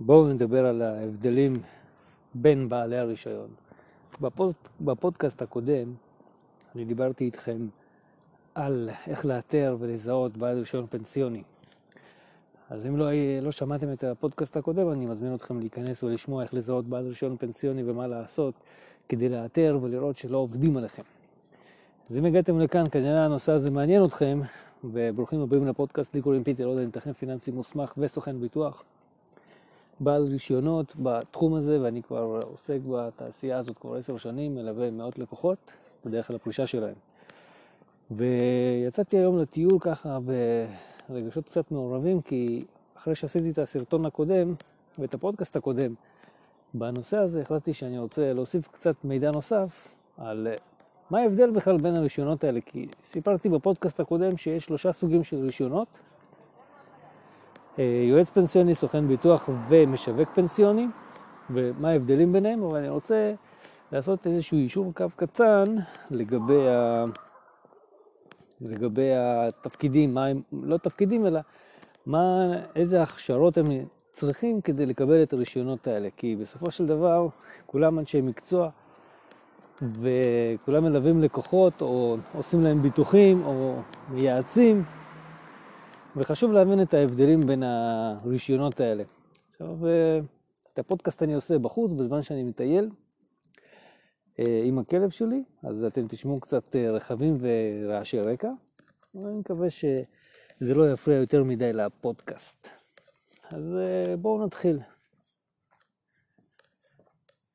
בואו נדבר על ההבדלים בין בעלי הרישיון. בפוד, בפודקאסט הקודם אני דיברתי איתכם על איך לאתר ולזהות בעל רישיון פנסיוני. אז אם לא, לא שמעתם את הפודקאסט הקודם, אני מזמין אתכם להיכנס ולשמוע איך לזהות בעל רישיון פנסיוני ומה לעשות כדי לאתר ולראות שלא עובדים עליכם. אז אם הגעתם לכאן, כנראה הנושא הזה מעניין אתכם, וברוכים הבאים לפודקאסט, לי קוראים פיטר עודן, מתכנן פיננסי מוסמך וסוכן ביטוח. בעל רישיונות בתחום הזה, ואני כבר עוסק בתעשייה הזאת כבר עשר שנים, מלווה מאות לקוחות בדרך כלל הפרישה שלהם. ויצאתי היום לטיול ככה ברגשות קצת מעורבים, כי אחרי שעשיתי את הסרטון הקודם ואת הפודקאסט הקודם בנושא הזה, החלטתי שאני רוצה להוסיף קצת מידע נוסף על מה ההבדל בכלל בין הרישיונות האלה, כי סיפרתי בפודקאסט הקודם שיש שלושה סוגים של רישיונות. אה, יועץ פנסיוני, סוכן ביטוח ומשווק פנסיוני, ומה ההבדלים ביניהם, אבל אני רוצה לעשות איזשהו אישור קו קטן לגבי, ה... לגבי התפקידים, מה הם, לא תפקידים, אלא מה, איזה הכשרות הם צריכים כדי לקבל את הרישיונות האלה, כי בסופו של דבר כולם אנשי מקצוע, וכולם מלווים לקוחות או עושים להם ביטוחים או מייעצים, וחשוב להבין את ההבדלים בין הרישיונות האלה. עכשיו, אה, את הפודקאסט אני עושה בחוץ בזמן שאני מטייל אה, עם הכלב שלי, אז אתם תשמעו קצת אה, רכבים ורעשי רקע, ואני מקווה שזה לא יפריע יותר מדי לפודקאסט. אז בואו נתחיל.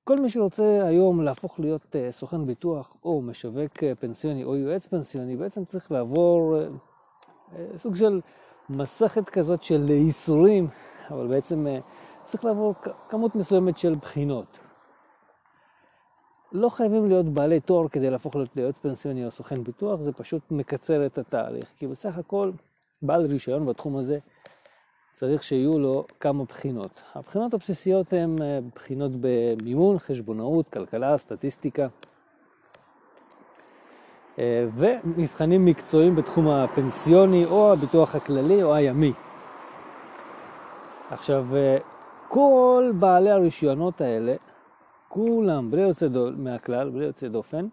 כל מי שרוצה היום להפוך להיות סוכן ביטוח או משווק פנסיוני או יועץ פנסיוני, בעצם צריך לעבור סוג של מסכת כזאת של ייסורים, אבל בעצם אה, צריך לעבור כמות מסוימת של בחינות. לא חייבים להיות בעלי תואר כדי להפוך להיות ליועץ פנסיוני או סוכן ביטוח, זה פשוט מקצר את התהליך. כי בסך הכל, בעל רישיון בתחום הזה צריך שיהיו לו כמה בחינות. הבחינות הבסיסיות הן אה, בחינות במימון, חשבונאות, כלכלה, סטטיסטיקה. אה, ומבחנים מקצועיים בתחום הפנסיוני או הביטוח הכללי או הימי. עכשיו, אה, כל בעלי הרישיונות האלה, כולם, בלי יוצא דו, מהכלל, בלי יוצא דופן,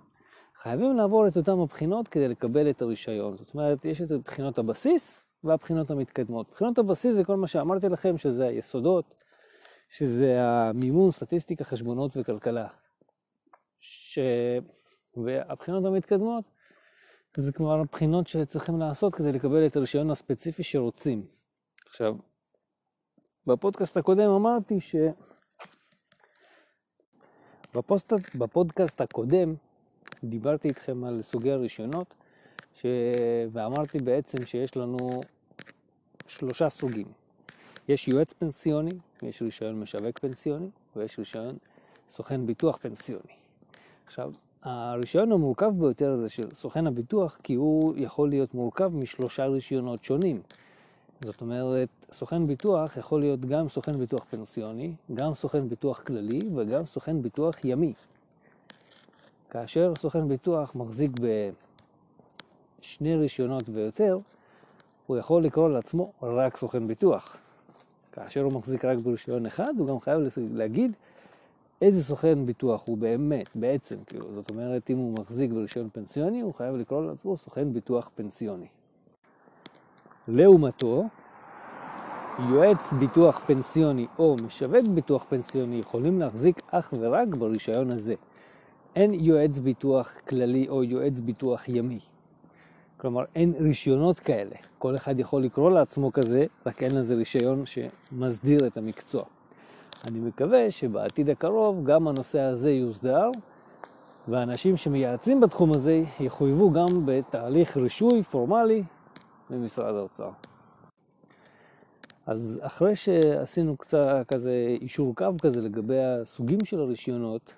חייבים לעבור את אותן הבחינות כדי לקבל את הרישיון. זאת אומרת, יש את בחינות הבסיס והבחינות המתקדמות. בחינות הבסיס זה כל מה שאמרתי לכם, שזה היסודות, שזה המימון, סטטיסטיקה, חשבונות וכלכלה. ש... והבחינות המתקדמות זה כבר הבחינות שצריכים לעשות כדי לקבל את הרישיון הספציפי שרוצים. עכשיו, בפודקאסט הקודם אמרתי ש... בפוסט... בפודקאסט הקודם דיברתי איתכם על סוגי הרישיונות, ש... ואמרתי בעצם שיש לנו שלושה סוגים. יש יועץ פנסיוני, יש רישיון משווק פנסיוני, ויש רישיון סוכן ביטוח פנסיוני. עכשיו, הרישיון המורכב ביותר זה של סוכן הביטוח, כי הוא יכול להיות מורכב משלושה רישיונות שונים. זאת אומרת, סוכן ביטוח יכול להיות גם סוכן ביטוח פנסיוני, גם סוכן ביטוח כללי וגם סוכן ביטוח ימי. כאשר סוכן ביטוח מחזיק בשני רישיונות ויותר, הוא יכול לקרוא לעצמו רק סוכן ביטוח. כאשר הוא מחזיק רק ברישיון אחד, הוא גם חייב להגיד איזה סוכן ביטוח הוא באמת, בעצם, כאילו, זאת אומרת, אם הוא מחזיק ברישיון פנסיוני, הוא חייב לקרוא לעצמו סוכן ביטוח פנסיוני. לעומתו, יועץ ביטוח פנסיוני או משווק ביטוח פנסיוני יכולים להחזיק אך ורק ברישיון הזה. אין יועץ ביטוח כללי או יועץ ביטוח ימי. כלומר, אין רישיונות כאלה. כל אחד יכול לקרוא לעצמו כזה, רק אין לזה רישיון שמסדיר את המקצוע. אני מקווה שבעתיד הקרוב גם הנושא הזה יוסדר, ואנשים שמייעצים בתחום הזה יחויבו גם בתהליך רישוי פורמלי במשרד האוצר. אז אחרי שעשינו קצת כזה אישור קו כזה לגבי הסוגים של הרישיונות,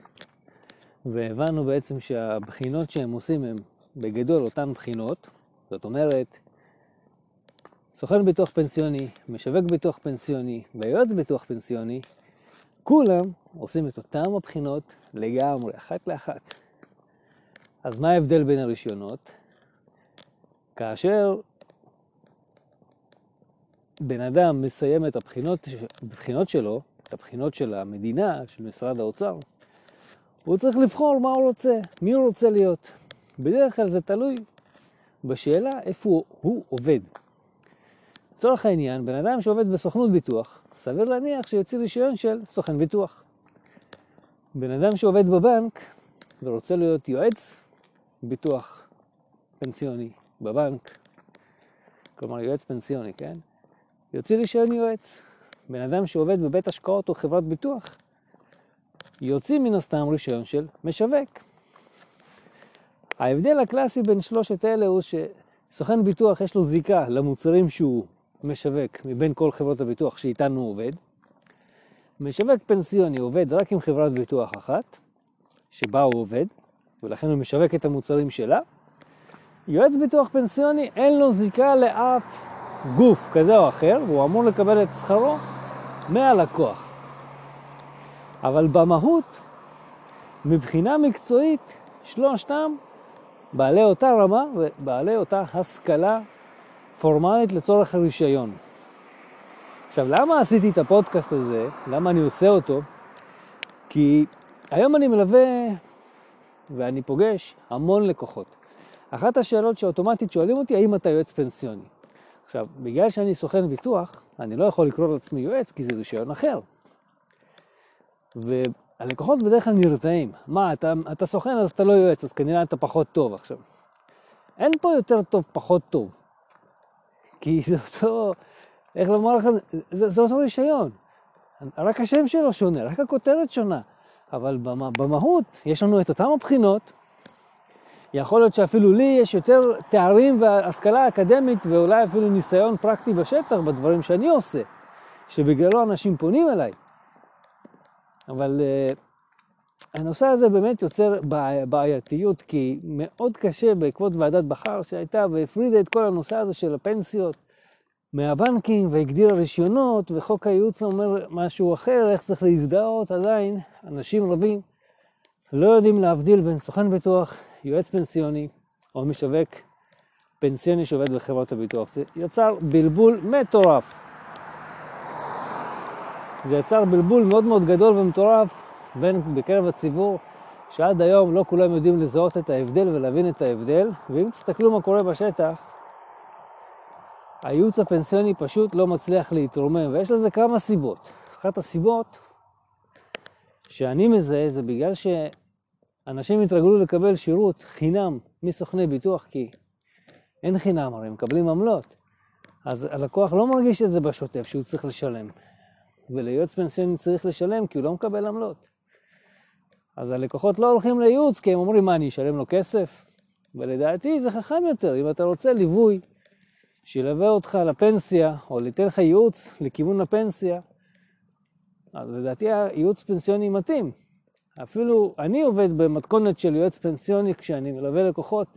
והבנו בעצם שהבחינות שהם עושים הם בגדול אותן בחינות, זאת אומרת, סוכן ביטוח פנסיוני, משווק ביטוח פנסיוני ויועץ ביטוח פנסיוני, כולם עושים את אותם הבחינות לגמרי, אחת לאחת. אז מה ההבדל בין הרישיונות? כאשר בן אדם מסיים את הבחינות, הבחינות שלו, את הבחינות של המדינה, של משרד האוצר, הוא צריך לבחור מה הוא רוצה, מי הוא רוצה להיות. בדרך כלל זה תלוי בשאלה איפה הוא, הוא עובד. לצורך העניין, בן אדם שעובד בסוכנות ביטוח, סביר להניח שיוציא רישיון של סוכן ביטוח. בן אדם שעובד בבנק ורוצה להיות יועץ ביטוח פנסיוני בבנק, כלומר יועץ פנסיוני, כן? יוציא רישיון יועץ. בן אדם שעובד בבית השקעות או חברת ביטוח, יוציא מן הסתם רישיון של משווק. ההבדל הקלאסי בין שלושת אלה הוא שסוכן ביטוח יש לו זיקה למוצרים שהוא משווק מבין כל חברות הביטוח שאיתנו עובד. משווק פנסיוני עובד רק עם חברת ביטוח אחת, שבה הוא עובד, ולכן הוא משווק את המוצרים שלה. יועץ ביטוח פנסיוני אין לו זיקה לאף גוף כזה או אחר, והוא אמור לקבל את שכרו מהלקוח. אבל במהות, מבחינה מקצועית, שלושתם בעלי אותה רמה ובעלי אותה השכלה פורמלית לצורך הרישיון. עכשיו, למה עשיתי את הפודקאסט הזה? למה אני עושה אותו? כי היום אני מלווה ואני פוגש המון לקוחות. אחת השאלות שאוטומטית שואלים אותי, האם אתה יועץ פנסיוני? עכשיו, בגלל שאני סוכן ביטוח, אני לא יכול לקרוא לעצמי יועץ כי זה רישיון אחר. והלקוחות בדרך כלל נרתעים. מה, אתה, אתה סוכן אז אתה לא יועץ, אז כנראה אתה פחות טוב עכשיו. אין פה יותר טוב, פחות טוב. כי זה אותו, איך לומר לכם, זה, זה אותו רישיון. רק השם שלו שונה, רק הכותרת שונה. אבל במהות יש לנו את אותן הבחינות, יכול להיות שאפילו לי יש יותר תארים והשכלה אקדמית ואולי אפילו ניסיון פרקטי בשטח בדברים שאני עושה, שבגללו אנשים פונים אליי. אבל uh, הנושא הזה באמת יוצר בעייתיות, כי מאוד קשה בעקבות ועדת בכר שהייתה והפרידה את כל הנושא הזה של הפנסיות מהבנקים והגדירה רישיונות, וחוק הייעוץ אומר משהו אחר, איך צריך להזדהות, עדיין אנשים רבים לא יודעים להבדיל בין סוכן ביטוח יועץ פנסיוני או משווק פנסיוני שעובד בחברת הביטוח. זה יצר בלבול מטורף. זה יצר בלבול מאוד מאוד גדול ומטורף בין, בקרב הציבור, שעד היום לא כולם יודעים לזהות את ההבדל ולהבין את ההבדל, ואם תסתכלו מה קורה בשטח, הייעוץ הפנסיוני פשוט לא מצליח להתרומם, ויש לזה כמה סיבות. אחת הסיבות שאני מזהה זה בגלל ש... אנשים התרגלו לקבל שירות חינם מסוכני ביטוח, כי אין חינם, הרי מקבלים עמלות. אז הלקוח לא מרגיש את זה בשוטף, שהוא צריך לשלם. וליועץ פנסיוני צריך לשלם כי הוא לא מקבל עמלות. אז הלקוחות לא הולכים לייעוץ כי הם אומרים, מה, אני אשלם לו כסף? ולדעתי זה חכם יותר, אם אתה רוצה ליווי שילווה אותך לפנסיה, או ייתן לך ייעוץ לכיוון הפנסיה, אז לדעתי הייעוץ פנסיוני מתאים. אפילו אני עובד במתכונת של יועץ פנסיוני כשאני מלווה לקוחות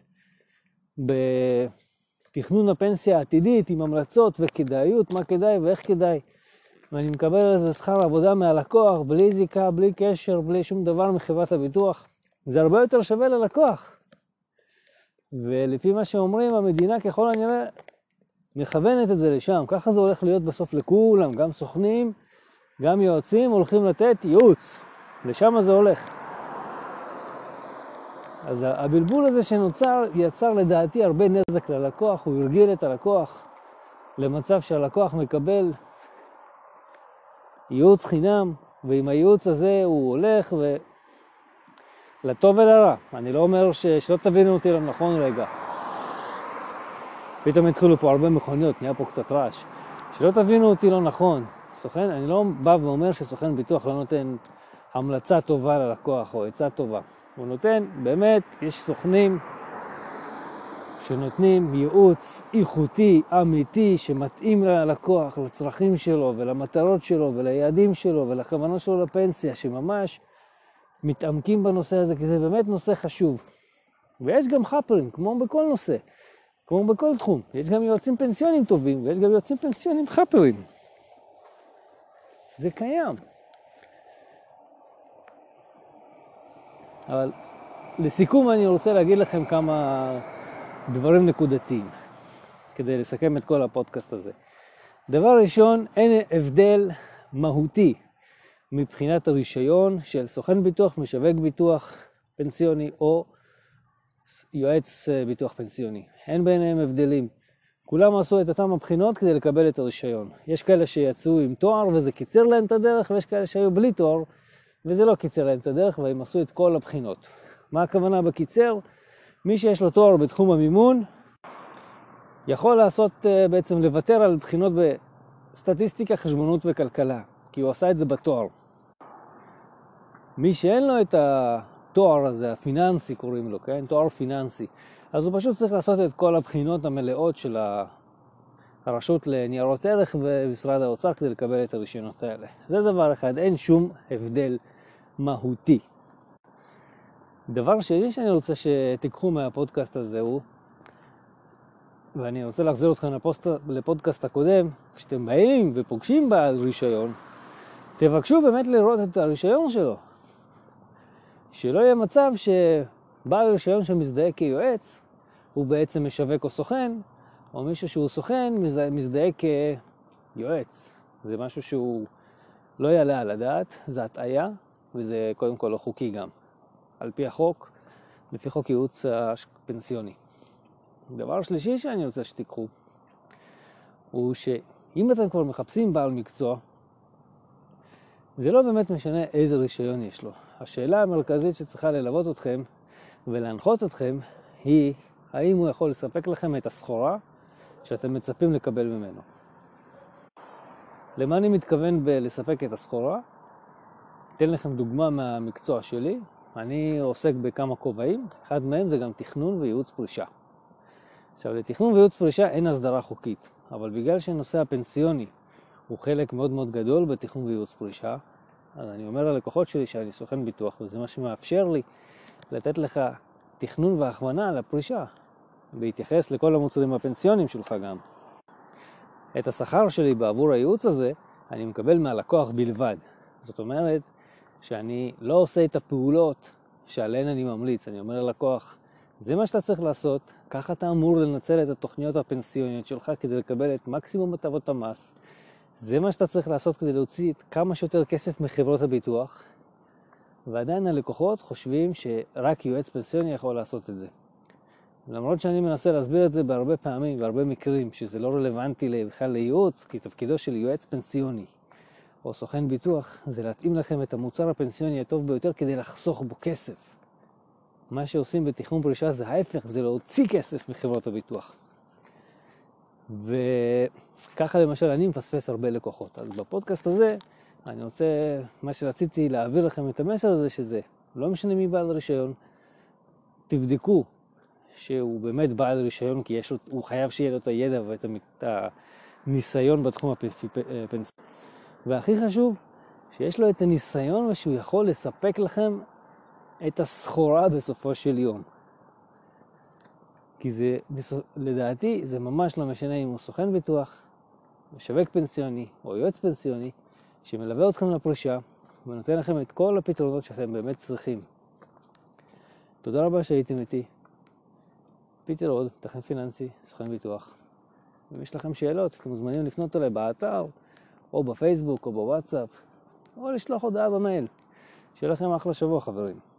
בתכנון הפנסיה העתידית עם המלצות וכדאיות, מה כדאי ואיך כדאי. ואני מקבל על זה שכר עבודה מהלקוח, בלי זיקה, בלי קשר, בלי שום דבר מחברת הביטוח. זה הרבה יותר שווה ללקוח. ולפי מה שאומרים, המדינה ככל הנראה מכוונת את זה לשם. ככה זה הולך להיות בסוף לכולם, גם סוכנים, גם יועצים הולכים לתת ייעוץ. לשם זה הולך. אז הבלבול הזה שנוצר יצר לדעתי הרבה נזק ללקוח, הוא הרגיל את הלקוח למצב שהלקוח מקבל ייעוץ חינם, ועם הייעוץ הזה הוא הולך ו... לטוב ולרע. אני לא אומר ש... שלא תבינו אותי לא נכון רגע. פתאום התחילו פה הרבה מכוניות, נהיה פה קצת רעש. שלא תבינו אותי לא נכון. סוכן, אני לא בא ואומר שסוכן ביטוח לא נותן המלצה טובה ללקוח או עצה טובה. הוא נותן, באמת, יש סוכנים שנותנים ייעוץ איכותי, אמיתי, שמתאים ללקוח, לצרכים שלו ולמטרות שלו וליעדים שלו ולכוונות שלו לפנסיה, שממש מתעמקים בנושא הזה, כי זה באמת נושא חשוב. ויש גם חאפרים, כמו בכל נושא, כמו בכל תחום. יש גם יועצים פנסיונים טובים ויש גם יועצים פנסיונים חאפרים. זה קיים. אבל לסיכום אני רוצה להגיד לכם כמה דברים נקודתיים, כדי לסכם את כל הפודקאסט הזה. דבר ראשון, אין הבדל מהותי מבחינת הרישיון של סוכן ביטוח, משווק ביטוח פנסיוני או יועץ אה, ביטוח פנסיוני. אין ביניהם הבדלים. כולם עשו את אותם הבחינות כדי לקבל את הרישיון. יש כאלה שיצאו עם תואר וזה קיצר להם את הדרך, ויש כאלה שהיו בלי תואר וזה לא קיצר להם את הדרך והם עשו את כל הבחינות. מה הכוונה בקיצר? מי שיש לו תואר בתחום המימון יכול לעשות, אה, בעצם לוותר על בחינות בסטטיסטיקה, חשבונות וכלכלה, כי הוא עשה את זה בתואר. מי שאין לו את התואר הזה, הפיננסי קוראים לו, כן? תואר פיננסי, אז הוא פשוט צריך לעשות את כל הבחינות המלאות של הרשות לניירות ערך ומשרד האוצר כדי לקבל את הרישיונות האלה. זה דבר אחד, אין שום הבדל מהותי. דבר שני שאני רוצה שתיקחו מהפודקאסט הזה הוא, ואני רוצה להחזיר אתכם לפוסט, לפודקאסט הקודם, כשאתם באים ופוגשים בעל רישיון, תבקשו באמת לראות את הרישיון שלו. שלא יהיה מצב שבעל רישיון שמזדהה כיועץ, הוא בעצם משווק או סוכן, או מישהו שהוא סוכן מזדהה כיועץ. זה משהו שהוא לא יעלה על הדעת, זה הטעיה, וזה קודם כל לא חוקי גם. על פי החוק, לפי חוק ייעוץ הפנסיוני. דבר שלישי שאני רוצה שתיקחו, הוא שאם אתם כבר מחפשים בעל מקצוע, זה לא באמת משנה איזה רישיון יש לו. השאלה המרכזית שצריכה ללוות אתכם ולהנחות אתכם היא האם הוא יכול לספק לכם את הסחורה שאתם מצפים לקבל ממנו. למה אני מתכוון בלספק את הסחורה? אתן לכם דוגמה מהמקצוע שלי. אני עוסק בכמה כובעים, אחד מהם זה גם תכנון וייעוץ פרישה. עכשיו, לתכנון וייעוץ פרישה אין הסדרה חוקית, אבל בגלל שנושא הפנסיוני הוא חלק מאוד מאוד גדול בתכנון וייעוץ פרישה, אז אני אומר ללקוחות שלי שאני סוכן ביטוח, וזה מה שמאפשר לי לתת לך תכנון והכוונה לפרישה, בהתייחס לכל המוצרים הפנסיונים שלך גם. את השכר שלי בעבור הייעוץ הזה אני מקבל מהלקוח בלבד. זאת אומרת שאני לא עושה את הפעולות שעליהן אני ממליץ. אני אומר ללקוח, זה מה שאתה צריך לעשות, ככה אתה אמור לנצל את התוכניות הפנסיוניות שלך כדי לקבל את מקסימום הטבות המס. זה מה שאתה צריך לעשות כדי להוציא את כמה שיותר כסף מחברות הביטוח, ועדיין הלקוחות חושבים שרק יועץ פנסיוני יכול לעשות את זה. למרות שאני מנסה להסביר את זה בהרבה פעמים, בהרבה מקרים, שזה לא רלוונטי בכלל לייעוץ, כי תפקידו של יועץ פנסיוני או סוכן ביטוח זה להתאים לכם את המוצר הפנסיוני הטוב ביותר כדי לחסוך בו כסף. מה שעושים בתכנון פרישה זה ההפך, זה להוציא כסף מחברות הביטוח. וככה למשל אני מפספס הרבה לקוחות. אז בפודקאסט הזה אני רוצה, מה שרציתי להעביר לכם את המסר הזה, שזה לא משנה מי בעל רישיון, תבדקו שהוא באמת בעל רישיון, כי יש לו, הוא חייב שיהיה לו את הידע ואת הניסיון בתחום הפנסיוני. והכי חשוב, שיש לו את הניסיון ושהוא יכול לספק לכם את הסחורה בסופו של יום. כי זה, לדעתי, זה ממש לא משנה אם הוא סוכן ביטוח, משווק פנסיוני או יועץ פנסיוני, שמלווה אתכם לפרישה ונותן לכם את כל הפתרונות שאתם באמת צריכים. תודה רבה שהייתם איתי. פיטר עוד, תכן פיננסי, סוכן ביטוח. אם יש לכם שאלות, אתם מוזמנים לפנות אליי באתר, או בפייסבוק, או בוואטסאפ, או לשלוח הודעה במייל. שיהיה לכם אחלה שבוע, חברים.